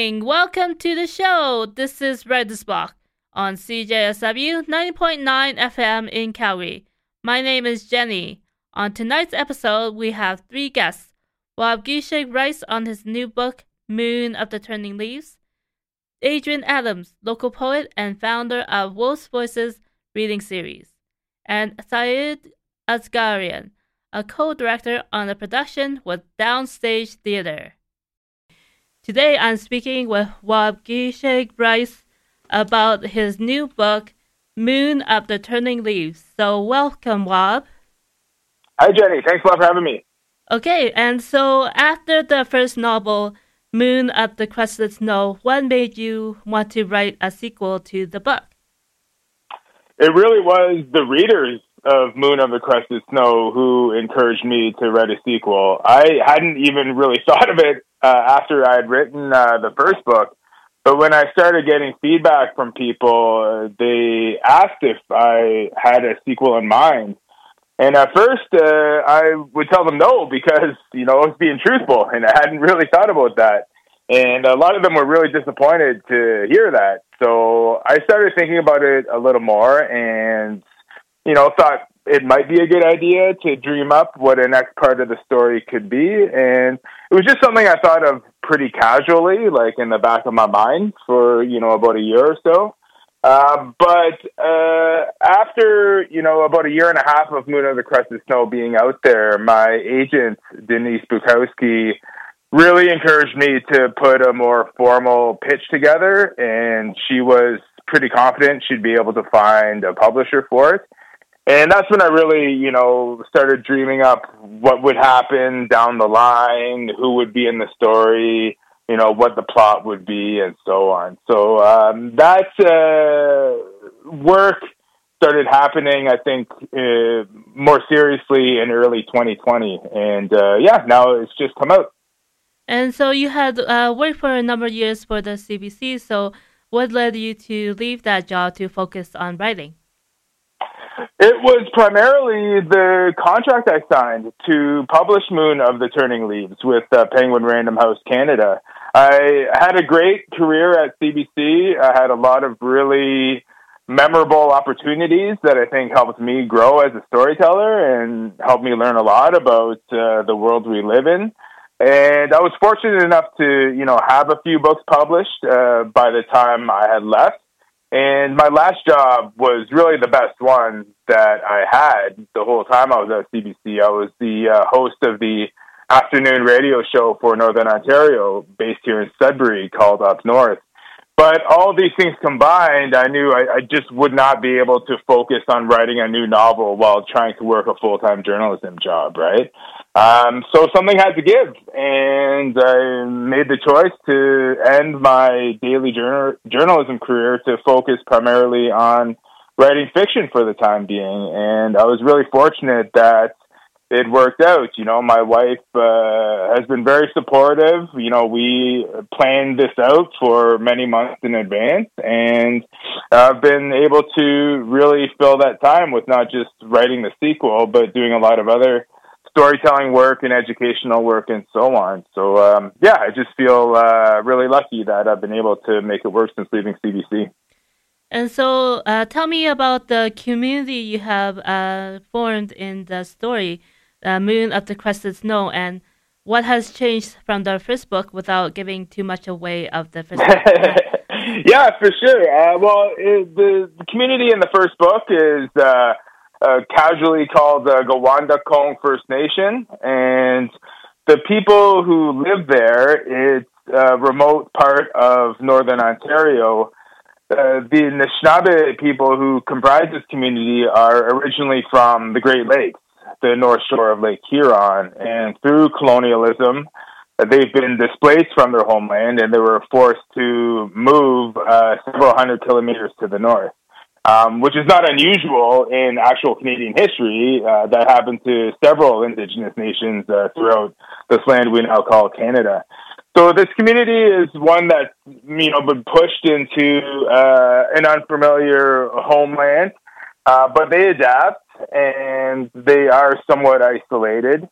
morning. Welcome to the show. This is Block on CJSW 90.9 FM in Calgary. My name is Jenny. On tonight's episode, we have three guests. Waubgeshig Rice on his new book, Moon of the Turning Leaves. Adrienne Adams, local poet and founder of Woolf's Voices reading series. And Saeid Asgarian, a co-director on the production with Downstage Theater. Today I'm speaking with Waubgeshig Rice about his new book, Moon of the Turning Leaves. So welcome, Waub. Hi, Jenny. Thanks a lot for having me. Okay, and so after the first novel, Moon of the Crested Snow, what made you want to write a sequel to the book? It really was the readers of Moon of the Crested Snow who encouraged me to write a sequel. I hadn't even really thought of it uh, after I had written uh, the first book. But when I started getting feedback from people, they asked if I had a sequel in mind. And at first, uh, I would tell them no because, you know, I was being truthful and I hadn't really thought about that. And a lot of them were really disappointed to hear that. So I started thinking about it a little more and, you know, thought it might be a good idea to dream up what a next part of the story could be. And it was just something I thought of pretty casually, like in the back of my mind for, you know, about a year or so. Uh, but uh, after, you know, about a year and a half of Moon of the Crested Snow being out there, my agent, Denise Bukowski, really encouraged me to put a more formal pitch together, and she was pretty confident she'd be able to find a publisher for it. And that's when I really, you know, started dreaming up what would happen down the line, who would be in the story, you know, what the plot would be, and so on. So um, that uh, work started happening, I think, uh, more seriously in early 2020. And uh, yeah, now it's just come out. And so you had uh, worked for a number of years for the CBC. So what led you to leave that job to focus on writing? It was primarily the contract I signed to publish Moon of the Turning Leaves with uh, Penguin Random House Canada. I had a great career at CBC. I had a lot of really memorable opportunities that I think helped me grow as a storyteller and helped me learn a lot about uh, the world we live in. And I was fortunate enough to, you know, have a few books published uh, by the time I had left. And my last job was really the best one that I had the whole time I was at CBC. I was the uh, host of the afternoon radio show for Northern Ontario, based here in Sudbury, called Up North. But all these things combined, I knew I, I just would not be able to focus on writing a new novel while trying to work a full time journalism job, right? Um, so something had to give, and I made the choice to end my daily journal- journalism career to focus primarily on writing fiction for the time being. And I was really fortunate that it worked out. You know, my wife uh, has been very supportive. You know, we planned this out for many months in advance, and I've been able to really fill that time with not just writing the sequel, but doing a lot of other storytelling work and educational work and so on. So, um, yeah, I just feel uh, really lucky that I've been able to make it work since leaving CBC. And so, uh, tell me about the community you have uh, formed in the story uh, Moon of the Crested Snow, and what has changed from the first book without giving too much away of the first book? yeah, for sure. Uh, well, it, the, the, community in the first book is uh, uh, casually called the Gawanda Kong First Nation, and the people who live there, it's a remote part of northern Ontario. Uh, the Anishinaabe people who comprise this community are originally from the Great Lakes the north shore of Lake Huron. And through colonialism, they've been displaced from their homeland and they were forced to move uh, several hundred kilometers to the north. Um, which is not unusual in actual Canadian history. Uh, that happened to several Indigenous nations uh, throughout this land we now call Canada. So this community is one that you know been pushed into uh, an unfamiliar homeland, uh, but they adapt and they are somewhat isolated.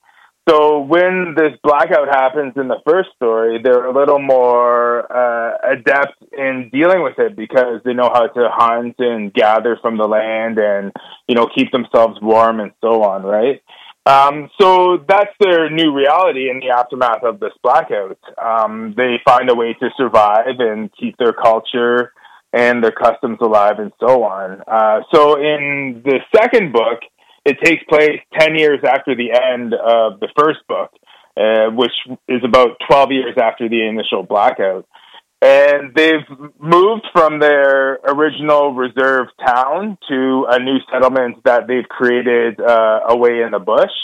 So when this blackout happens in the first story, they're a little more uh, adept in dealing with it because they know how to hunt and gather from the land and you know keep themselves warm and so on, right? Um, so that's their new reality in the aftermath of this blackout. Um, they find a way to survive and keep their culture and their customs alive and so on. Uh, so in the second book it takes place 10 years after the end of the first book, uh, which is about 12 years after the initial blackout. And they've moved from their original reserve town to a new settlement that they've created uh, away in the bush.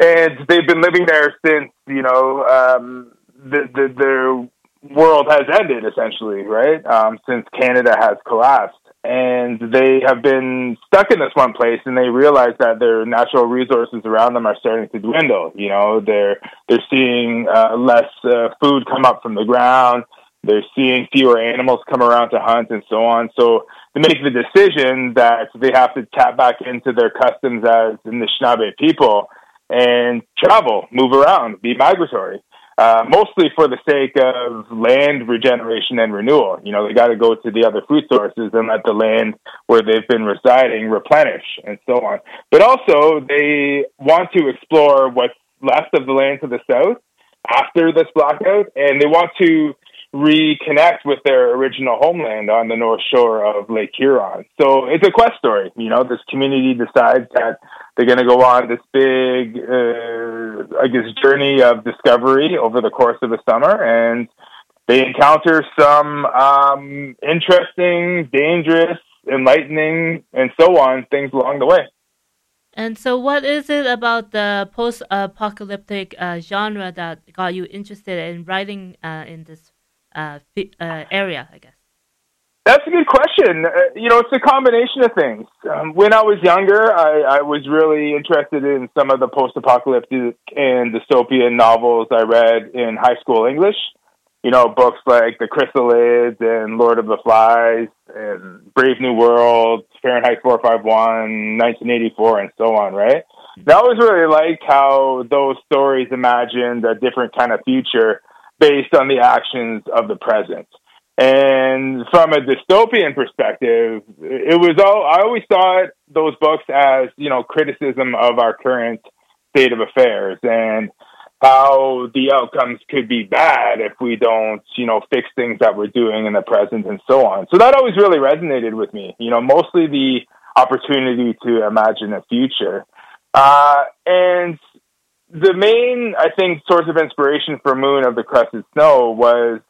And they've been living there since, you know, um, the, the, their world has ended, essentially, right? Um, since Canada has collapsed and they have been stuck in this one place and they realize that their natural resources around them are starting to dwindle you know? They're they're seeing uh, less uh, food come up from the ground. They're seeing fewer animals come around to hunt and so on. So they make the decision that they have to tap back into their customs as Anishinaabe people and travel, move around, be migratory uh, mostly for the sake of land regeneration and renewal. You know, they got to go to the other food sources and let the land where they've been residing replenish and so on. But also, they want to explore what's left of the land to the south after this blackout, and they want to reconnect with their original homeland on the north shore of Lake Huron. So it's a quest story. You know, this community decides that they're going to go on this big, uh, I guess, journey of discovery over the course of the summer, and they encounter some um, interesting, dangerous, enlightening, and so on things along the way. And so, what is it about the post-apocalyptic uh, genre that got you interested in writing uh, in this uh, uh, area, I guess? That's a good question. Uh, you know, it's a combination of things. Um, when I was younger, I, I was really interested in some of the post-apocalyptic and dystopian novels I read in high school English. You know, books like The Chrysalids and Lord of the Flies and Brave New World, Fahrenheit 451, 1984, and so on, right? That was really like how those stories imagined a different kind of future based on the actions of the present. And from a dystopian perspective, it was all, I always saw those books as, you know, criticism of our current state of affairs and how the outcomes could be bad if we don't, you know, fix things that we're doing in the present and so on. So that always really resonated with me, you know, mostly the opportunity to imagine a future. Uh, and the main, I think, source of inspiration for Moon of the Crested Snow was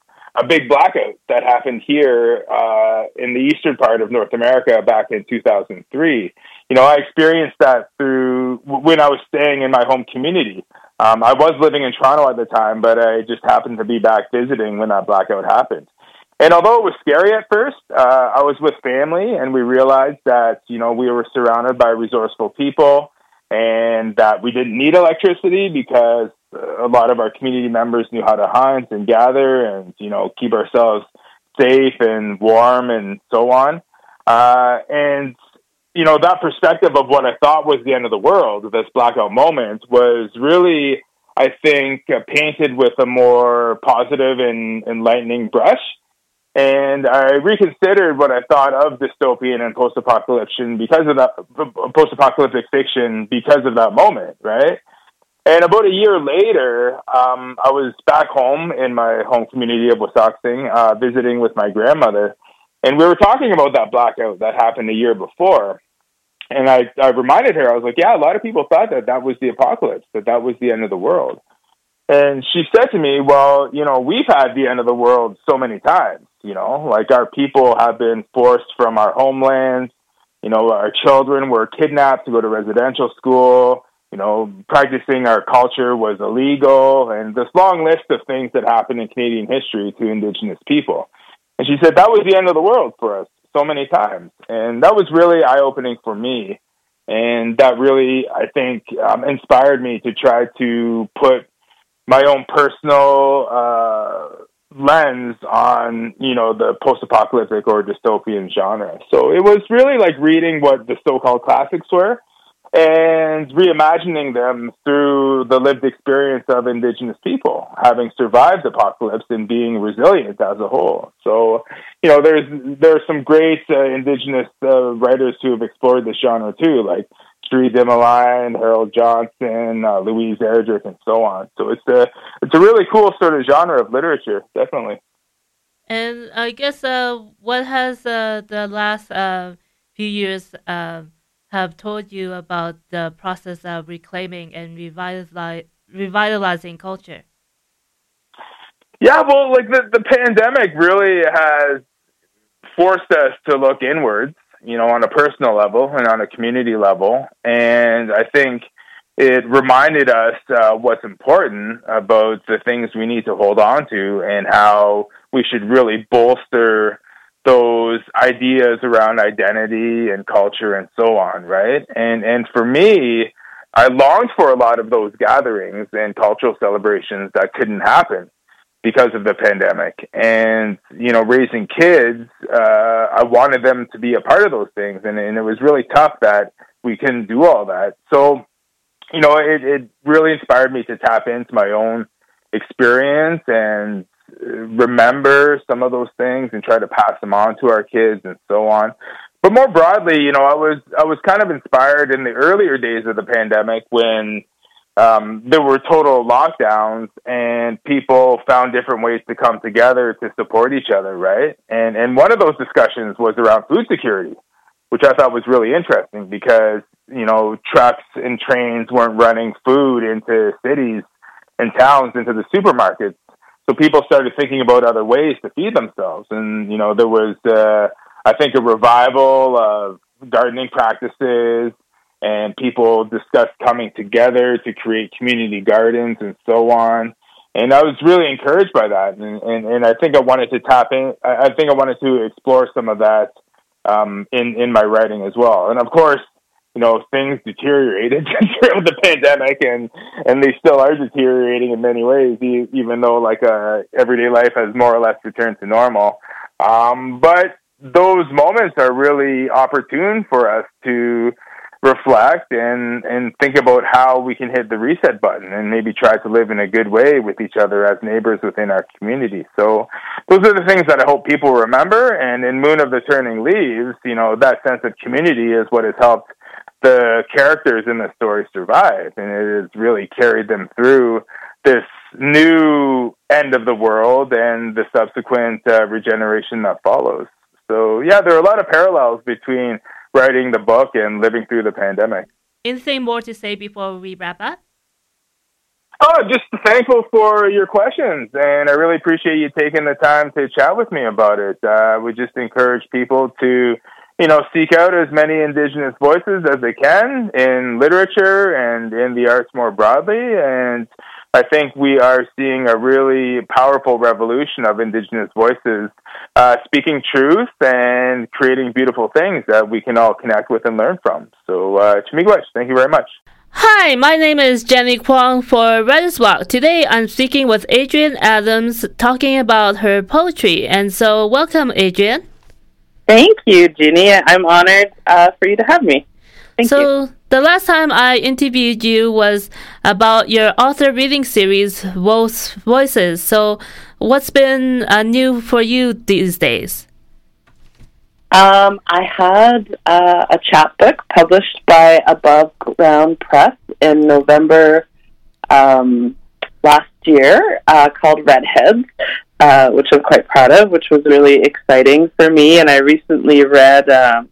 a big blackout that happened here uh, in the eastern part of North America back in 2003. You know, I experienced that through when I was staying in my home community. Um, I was living in Toronto at the time, but I just happened to be back visiting when that blackout happened. And although it was scary at first, uh, I was with family, and we realized that you know we were surrounded by resourceful people and that we didn't need electricity because a lot of our community members knew how to hunt and gather and you know keep ourselves safe and warm and so on. Uh, and you know that perspective of what I thought was the end of the world, this blackout moment, was really, I think, uh, painted with a more positive and enlightening brush. And I reconsidered what I thought of dystopian and post-apocalyptic because of that post-apocalyptic fiction because of that moment, right? And about a year later, um, I was back home in my home community of Wasauksing, uh, visiting with my grandmother, and we were talking about that blackout that happened a year before. And I, I reminded her, I was like, yeah, a lot of people thought that that was the apocalypse, that that was the end of the world. And she said to me, well, you know, we've had the end of the world so many times, you know, like our people have been forced from our homelands. You know, our children were kidnapped to go to residential school. You know, practicing our culture was illegal, and this long list of things that happened in Canadian history to Indigenous people. And she said that was the end of the world for us so many times. And that was really eye opening for me. And that really, I think, um, inspired me to try to put my own personal uh, lens on you know the post-apocalyptic or dystopian genre. So it was really like reading what the so-called classics were, and reimagining them through the lived experience of Indigenous people, having survived apocalypse and being resilient as a whole. So, you know, there's there's some great uh, Indigenous uh, writers who have explored this genre too, like Cherie Dimaline, Harold Johnson, uh, Louise Erdrich, and so on. So it's a it's a really cool sort of genre of literature, definitely. And I guess uh, what has uh, the last uh, few years uh, have told you about the process of reclaiming and revitalize, revitalizing culture? Yeah, well, like the, the pandemic really has forced us to look inwards, you know, on a personal level and on a community level. And I think it reminded us uh, what's important about the things we need to hold on to and how we should really bolster those ideas around identity and culture and so on, right? And and for me, I longed for a lot of those gatherings and cultural celebrations that couldn't happen because of the pandemic. And you know, raising kids, uh, I wanted them to be a part of those things, and and it was really tough that we couldn't do all that. So, you know, it it really inspired me to tap into my own experience and remember some of those things and try to pass them on to our kids and so on. But more broadly, you know, I was I was kind of inspired in the earlier days of the pandemic when um, there were total lockdowns and people found different ways to come together to support each other, right? And and one of those discussions was around food security, which I thought was really interesting because you know trucks and trains weren't running food into cities and towns into the supermarkets so people started thinking about other ways to feed themselves, and you know there was, uh, I think, a revival of gardening practices, and people discussed coming together to create community gardens and so on. And I was really encouraged by that, and, and, and I think I wanted to tap in. I think I wanted to explore some of that um, in in my writing as well. And of course, you know things deteriorated throughout the pandemic and and they still are deteriorating in many ways even though like uh everyday life has more or less returned to normal um but those moments are really opportune for us to reflect and and think about how we can hit the reset button and maybe try to live in a good way with each other as neighbors within our community. So those are the things that I hope people remember. And in Moon of the Turning Leaves, you know, that sense of community is what has helped the characters in the story survive, and it has really carried them through this new end of the world and the subsequent uh, regeneration that follows. So, yeah, there are a lot of parallels between writing the book and living through the pandemic. Anything more to say before we wrap up? Oh, just thankful for your questions, and I really appreciate you taking the time to chat with me about it. Uh, we just encourage people to you know, seek out as many indigenous voices as they can in literature and in the arts more broadly. And I think we are seeing a really powerful revolution of indigenous voices uh, speaking truth and creating beautiful things that we can all connect with and learn from. So, uh, Chi-miigwech, thank you very much. Hi, my name is Jenny Kwong for Writer's Block. Today I'm speaking with Adrienne Adams talking about her poetry. And so, welcome, Adrienne. Thank you, Jenny. I'm honored uh, for you to have me. Thank so, you. the last time I interviewed you was about your author reading series, Voices. So, what's been uh, new for you these days? Um, I had uh, a chapbook published by Above Ground Press in November um, last year uh, called Redheads. Uh, which I'm quite proud of, which was really exciting for me. And I recently read uh,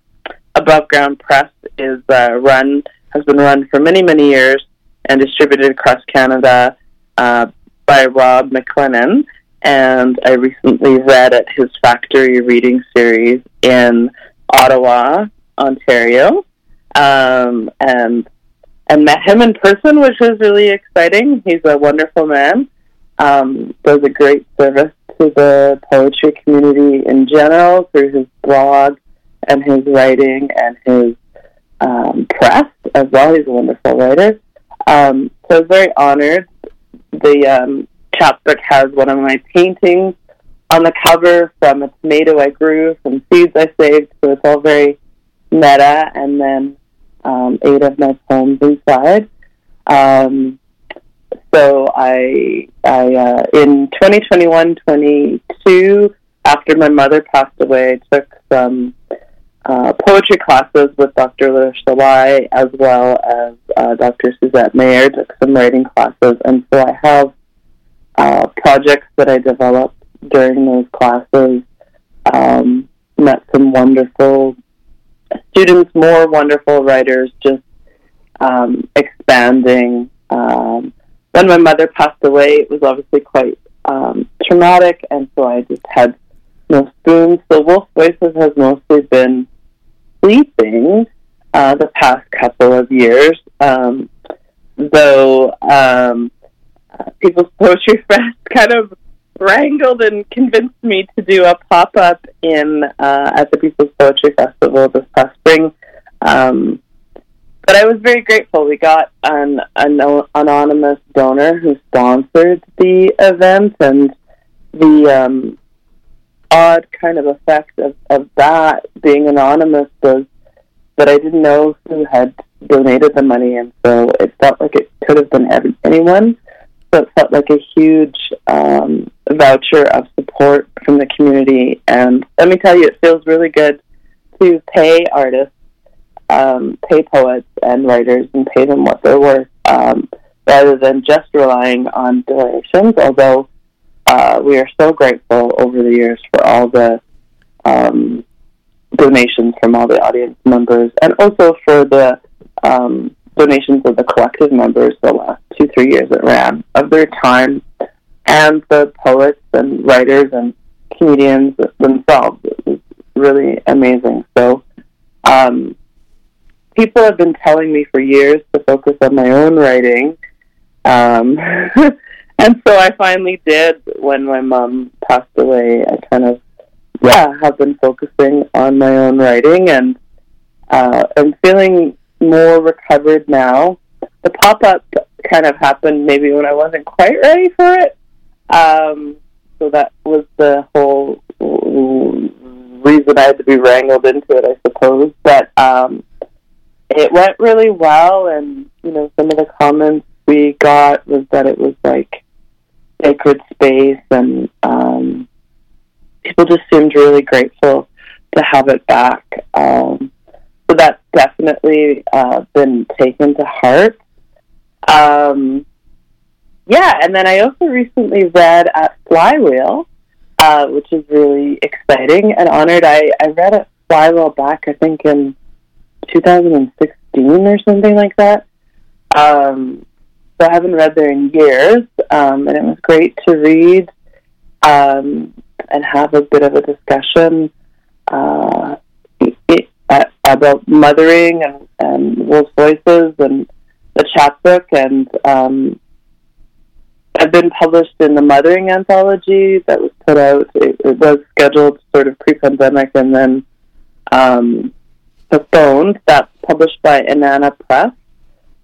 Above Ground Press is uh, run has been run for many many years and distributed across Canada uh, by Rob McLennan. And I recently read at his Factory Reading Series in Ottawa, Ontario, um, and and met him in person, which was really exciting. He's a wonderful man um, does a great service to the poetry community in general through his blog and his writing and his um, press as well. He's a wonderful writer. Um, so I was very honored. The um, chapbook has one of my paintings on the cover from a tomato I grew, from seeds I saved, so it's all very meta. And then um, eight of my poems inside. Um, so I, I uh, in 2021, 22, after my mother passed away, I took some uh, poetry classes with Dr. Larissa Lai as well as uh, Dr. Suzette Mayr, took some writing classes. And so I have uh, projects that I developed during those classes. Um, met some wonderful students, more wonderful writers, just um, expanding. Um, when my mother passed away, it was obviously quite um, traumatic, and so I just had no spoons. So Woolf Voices has mostly been sleeping uh, the past couple of years, um, though um, uh, People's Poetry Fest kind of wrangled and convinced me to do a pop up in uh, at the People's Poetry Festival this past spring. Um, but I was very grateful. We got an, an anonymous donor who sponsored the event, and the um, odd kind of effect of, of that being anonymous was that I didn't know who had donated the money, and so it felt like it could have been anyone. So it felt like a huge um, voucher of support from the community. And let me tell you, it feels really good to pay artists, um, pay poets and writers, and pay them what they're worth, um, rather than just relying on donations. Although uh, we are so grateful over the years for all the um, donations from all the audience members, and also for the um, donations of the collective members the last two, three years it ran of their time, and the poets and writers and comedians themselves. It was really amazing. So, um, people have been telling me for years to focus on my own writing. Um, and so I finally did when my mom passed away. I kind of, yeah, have been focusing on my own writing and uh, I'm feeling more recovered now. The pop up kind of happened maybe when I wasn't quite ready for it. Um, so that was the whole reason I had to be wrangled into it, I suppose. But um, it went really well, and you know, some of the comments we got was that it was like sacred space, and um, people just seemed really grateful to have it back. Um, so that's definitely uh, been taken to heart. Um, yeah, and then I also recently read at Flywheel, uh, which is really exciting and honored. I, I read at Flywheel back, I think, in 2016 or something like that. Um, so I haven't read there in years, um, and it was great to read um, and have a bit of a discussion. Uh, it, about mothering and, and Voices and the chapbook, and um, I've been published in the Mothering anthology that was put out. It, it was scheduled sort of pre-pandemic and then um, postponed. That's published by Inanna Press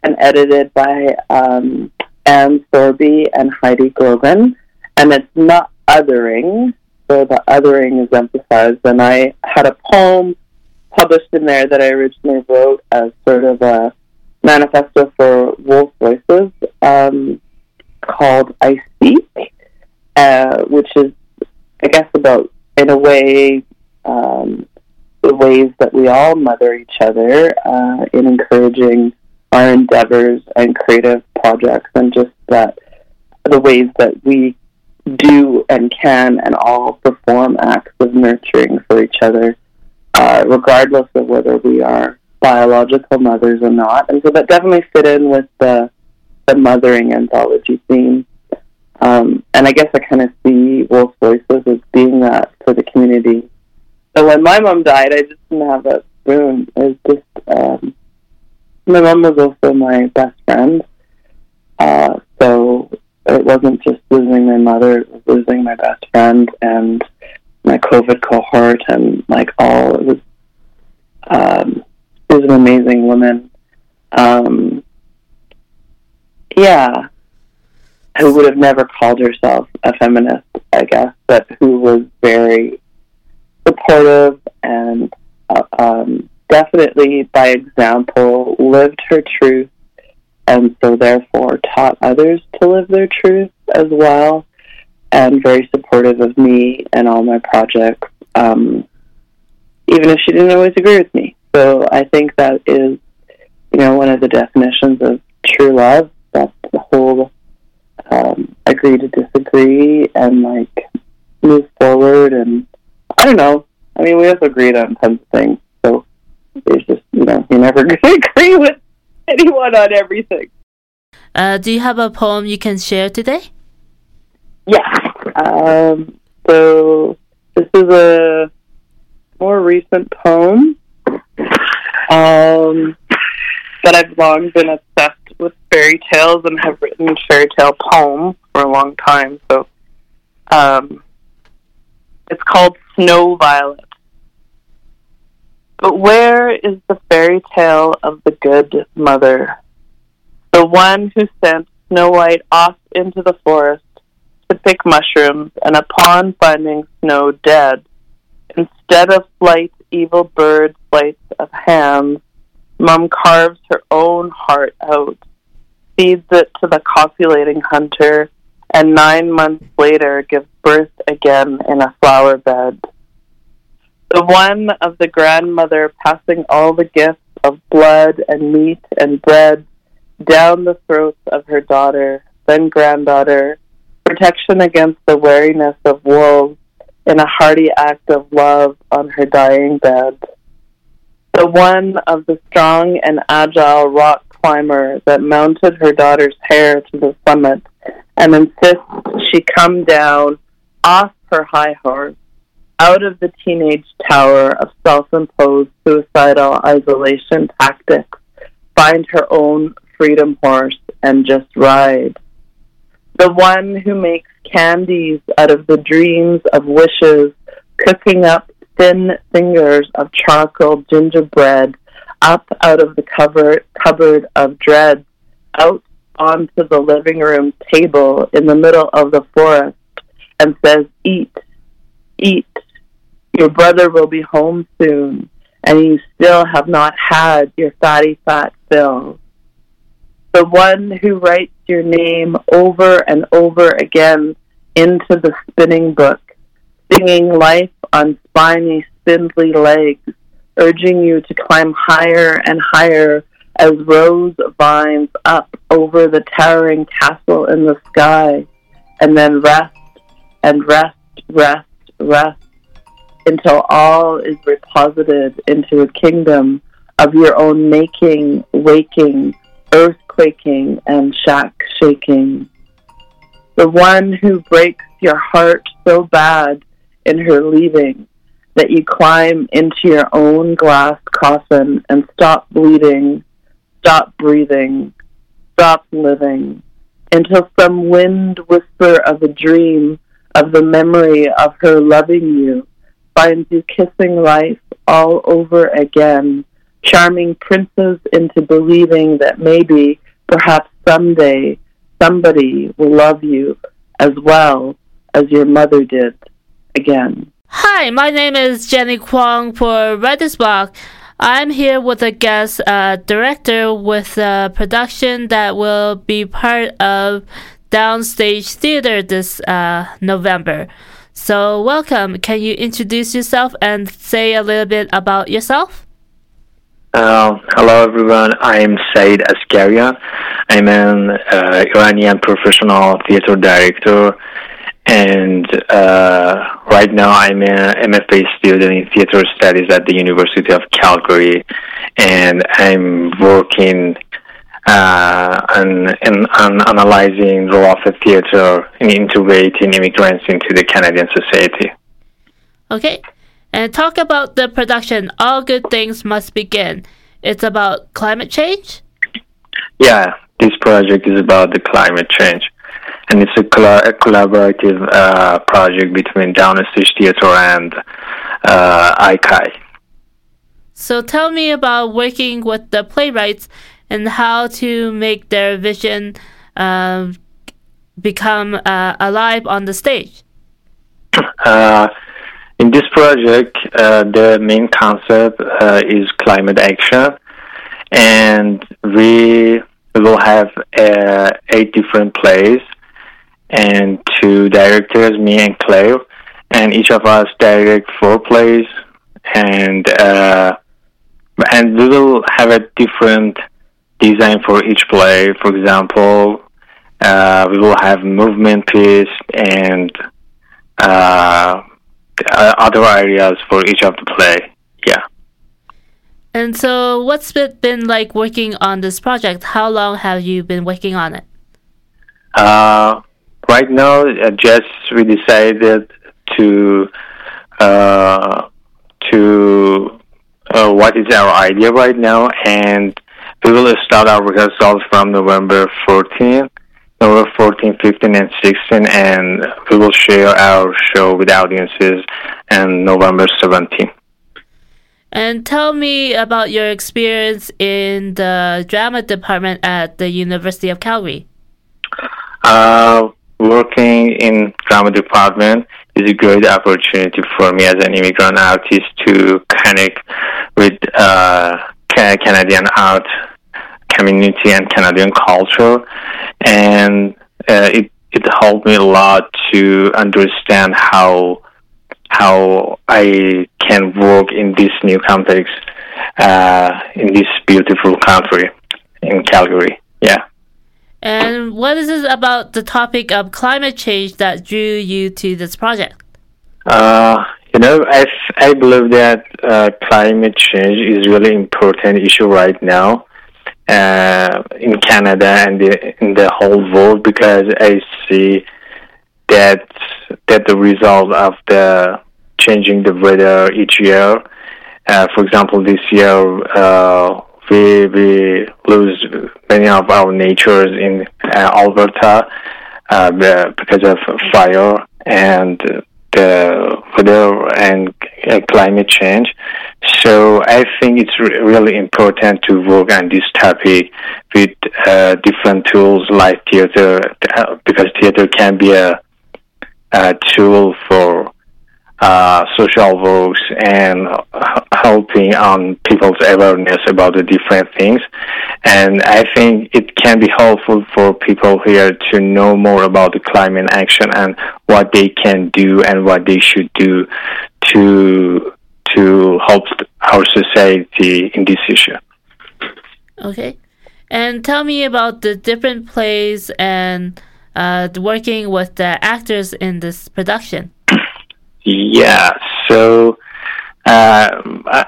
and edited by um, Anne Thorby and Heidi Grogan. And it's not othering, so the othering is emphasized. And I had a poem published in there that I originally wrote as sort of a manifesto for Woolf Voices um, called I Speak, uh, which is, I guess, about, in a way, um, the ways that we all mother each other uh, in encouraging our endeavors and creative projects, and just that the ways that we do and can and all perform acts of nurturing for each other uh, regardless of whether we are biological mothers or not. And so that definitely fit in with the the mothering anthology theme. Um, and I guess I kind of see Woolf Voices as being that for the community. So when my mom died, I just didn't have that spoon. It was just um, my mom was also my best friend. Uh, so it wasn't just losing my mother; it was losing my best friend, and my COVID cohort and like all it was um it was an amazing woman. Um yeah. Who would have never called herself a feminist, I guess, but who was very supportive and uh, um, definitely by example lived her truth and so therefore taught others to live their truth as well and very supportive of me and all my projects um, even if she didn't always agree with me. So i think that is you know one of the definitions of true love that's the whole um, agree to disagree and like move forward and i don't know. I mean we also agreed on tons of things there's just you know you never agree with anyone on everything. Uh, do you have a poem you can share today? Yeah. Um, so this is a more recent poem. Um, but I've long been obsessed with fairy tales and have written fairy tale poems for a long time. So um, it's called Snow Violet. But where is the fairy tale of the good mother? The one who sent Snow White off into the forest to pick mushrooms, and upon finding Snow dead, instead of flight, evil bird flights of hams, Mum carves her own heart out, feeds it to the copulating hunter, and nine months later gives birth again in a flower bed the one of the grandmother passing all the gifts of blood and meat and bread down the throats of her daughter, then granddaughter, protection against the wariness of wolves in a hearty act of love on her dying bed. The one of the strong and agile rock climber that mounted her daughter's hair to the summit and insists she come down off her high horse out of the teenage tower of self imposed suicidal isolation tactics, find her own freedom horse, and just ride. The one who makes candies out of the dreams of wishes, cooking up thin fingers of charcoal gingerbread up out of the cupboard, cupboard of dread, out onto the living room table in the middle of the forest, and says, Eat, eat, your brother will be home soon, and you still have not had your fatty fat fill. The one who writes your name over and over again into the spinning book, singing life on spiny, spindly legs, urging you to climb higher and higher as rose vines up over the towering castle in the sky, and then rest and rest, rest, rest until all is reposited into a kingdom of your own making, waking, earthquaking, and shack shaking. The one who breaks your heart so bad in her leaving that you climb into your own glass coffin and stop bleeding, stop breathing, stop living, until some wind whisper of a dream of the memory of her loving you finds you kissing life all over again, charming princes into believing that maybe, perhaps someday, somebody will love you as well as your mother did again. Hi, my name is Jenny Kwong for Writer's Block. I'm here with a guest uh, director with a production that will be part of Downstage Theater this uh, November. So, welcome. Can you introduce yourself and say a little bit about yourself? Uh, hello, everyone. I'm Saeid Asgarian. I'm an uh, Iranian professional theater director, and uh, right now I'm an MFA student in theater studies at the University of Calgary, and I'm working uh, and, and, and analyzing the role of the theater in integrating immigrants into the Canadian society. Okay, and talk about the production. All good things must begin. It's about climate change. Yeah, this project is about the climate change, and it's a, a collaborative uh, project between Downstage Theater and uh, ICAI. So tell me about working with the playwrights and how to make their vision uh, become uh, alive on the stage? Uh, in this project, uh, the main concept uh, is climate action, and we will have eight different plays and two directors, me and Claire, and each of us direct four plays, and uh, and we will have a different design for each play. For example, uh, we will have movement piece and uh, other areas for each of the play. Yeah. And so, what's it been like working on this project? How long have you been working on it? Uh, right now, uh, just we decided to uh, to uh, what is our idea right now, and we will start our rehearsals from November 14, November 14, 15, and 16, and we will share our show with audiences on November 17. And tell me about your experience in the drama department at the University of Calgary. Uh, working in drama department is a great opportunity for me as an immigrant artist to connect with uh, Canadian art community and Canadian culture, and uh, it it helped me a lot to understand how how I can work in this new context uh, in this beautiful country in Calgary. Yeah. And what is it about the topic of climate change that drew you to this project? Uh, you know, I, I believe that uh, climate change is really important issue right now uh, in Canada and the, in the whole world because I see that that the result of the changing the weather each year. Uh, for example, this year uh, we we lose many of our natures in uh, Alberta uh, because of fire and the weather and uh, climate change. So I think it's re- really important to work on this topic with uh, different tools like theater, uh, because theater can be a, a tool for uh, social works and helping on people's awareness about the different things. And I think it can be helpful for people here to know more about the climate action and what they can do and what they should do to to help our society in this issue. Okay. And tell me about the different plays and uh, working with the actors in this production. Yeah, so uh,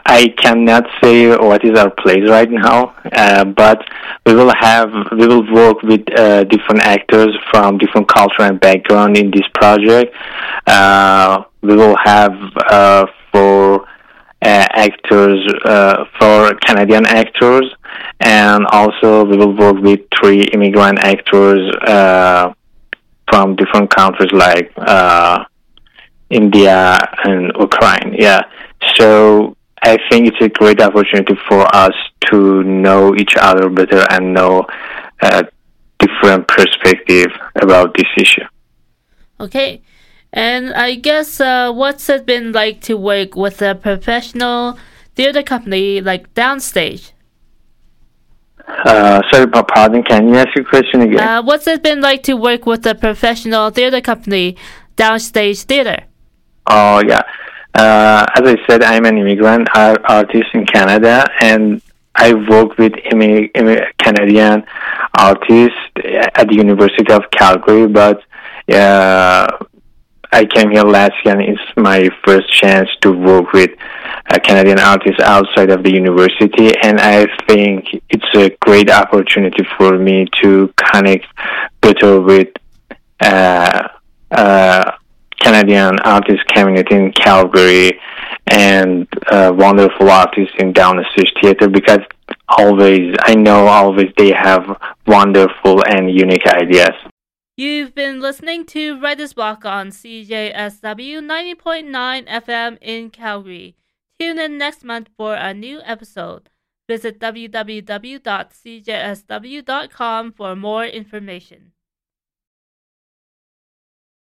I cannot say what is our place right now, uh, but we will have we will work with uh, different actors from different culture and background in this project. Uh, we will have uh, for uh, actors for Canadian actors, and also we will work with three immigrant actors from different countries like. India and Ukraine. Yeah. So I think it's a great opportunity for us to know each other better and know a different perspective about this issue. Okay. And I guess uh, what's it been like to work with a professional theater company like Downstage? Uh, sorry, pardon. Can you ask your question again? Uh, what's it been like to work with a professional theater company, Downstage Theater? Oh yeah. Uh, as I said, I'm an immigrant artist in Canada, and I work with Canadian artists at the University of Calgary. But uh, I came here last year, and it's my first chance to work with a Canadian artists outside of the university. And I think it's a great opportunity for me to connect better with. Uh, uh, Canadian artist community in Calgary and wonderful artists in Downstage Theater because always, I know always they have wonderful and unique ideas. You've been listening to Writer's Block on CJSW 90.9 FM in Calgary. Tune in next month for a new episode. Visit www.cjsw.com for more information.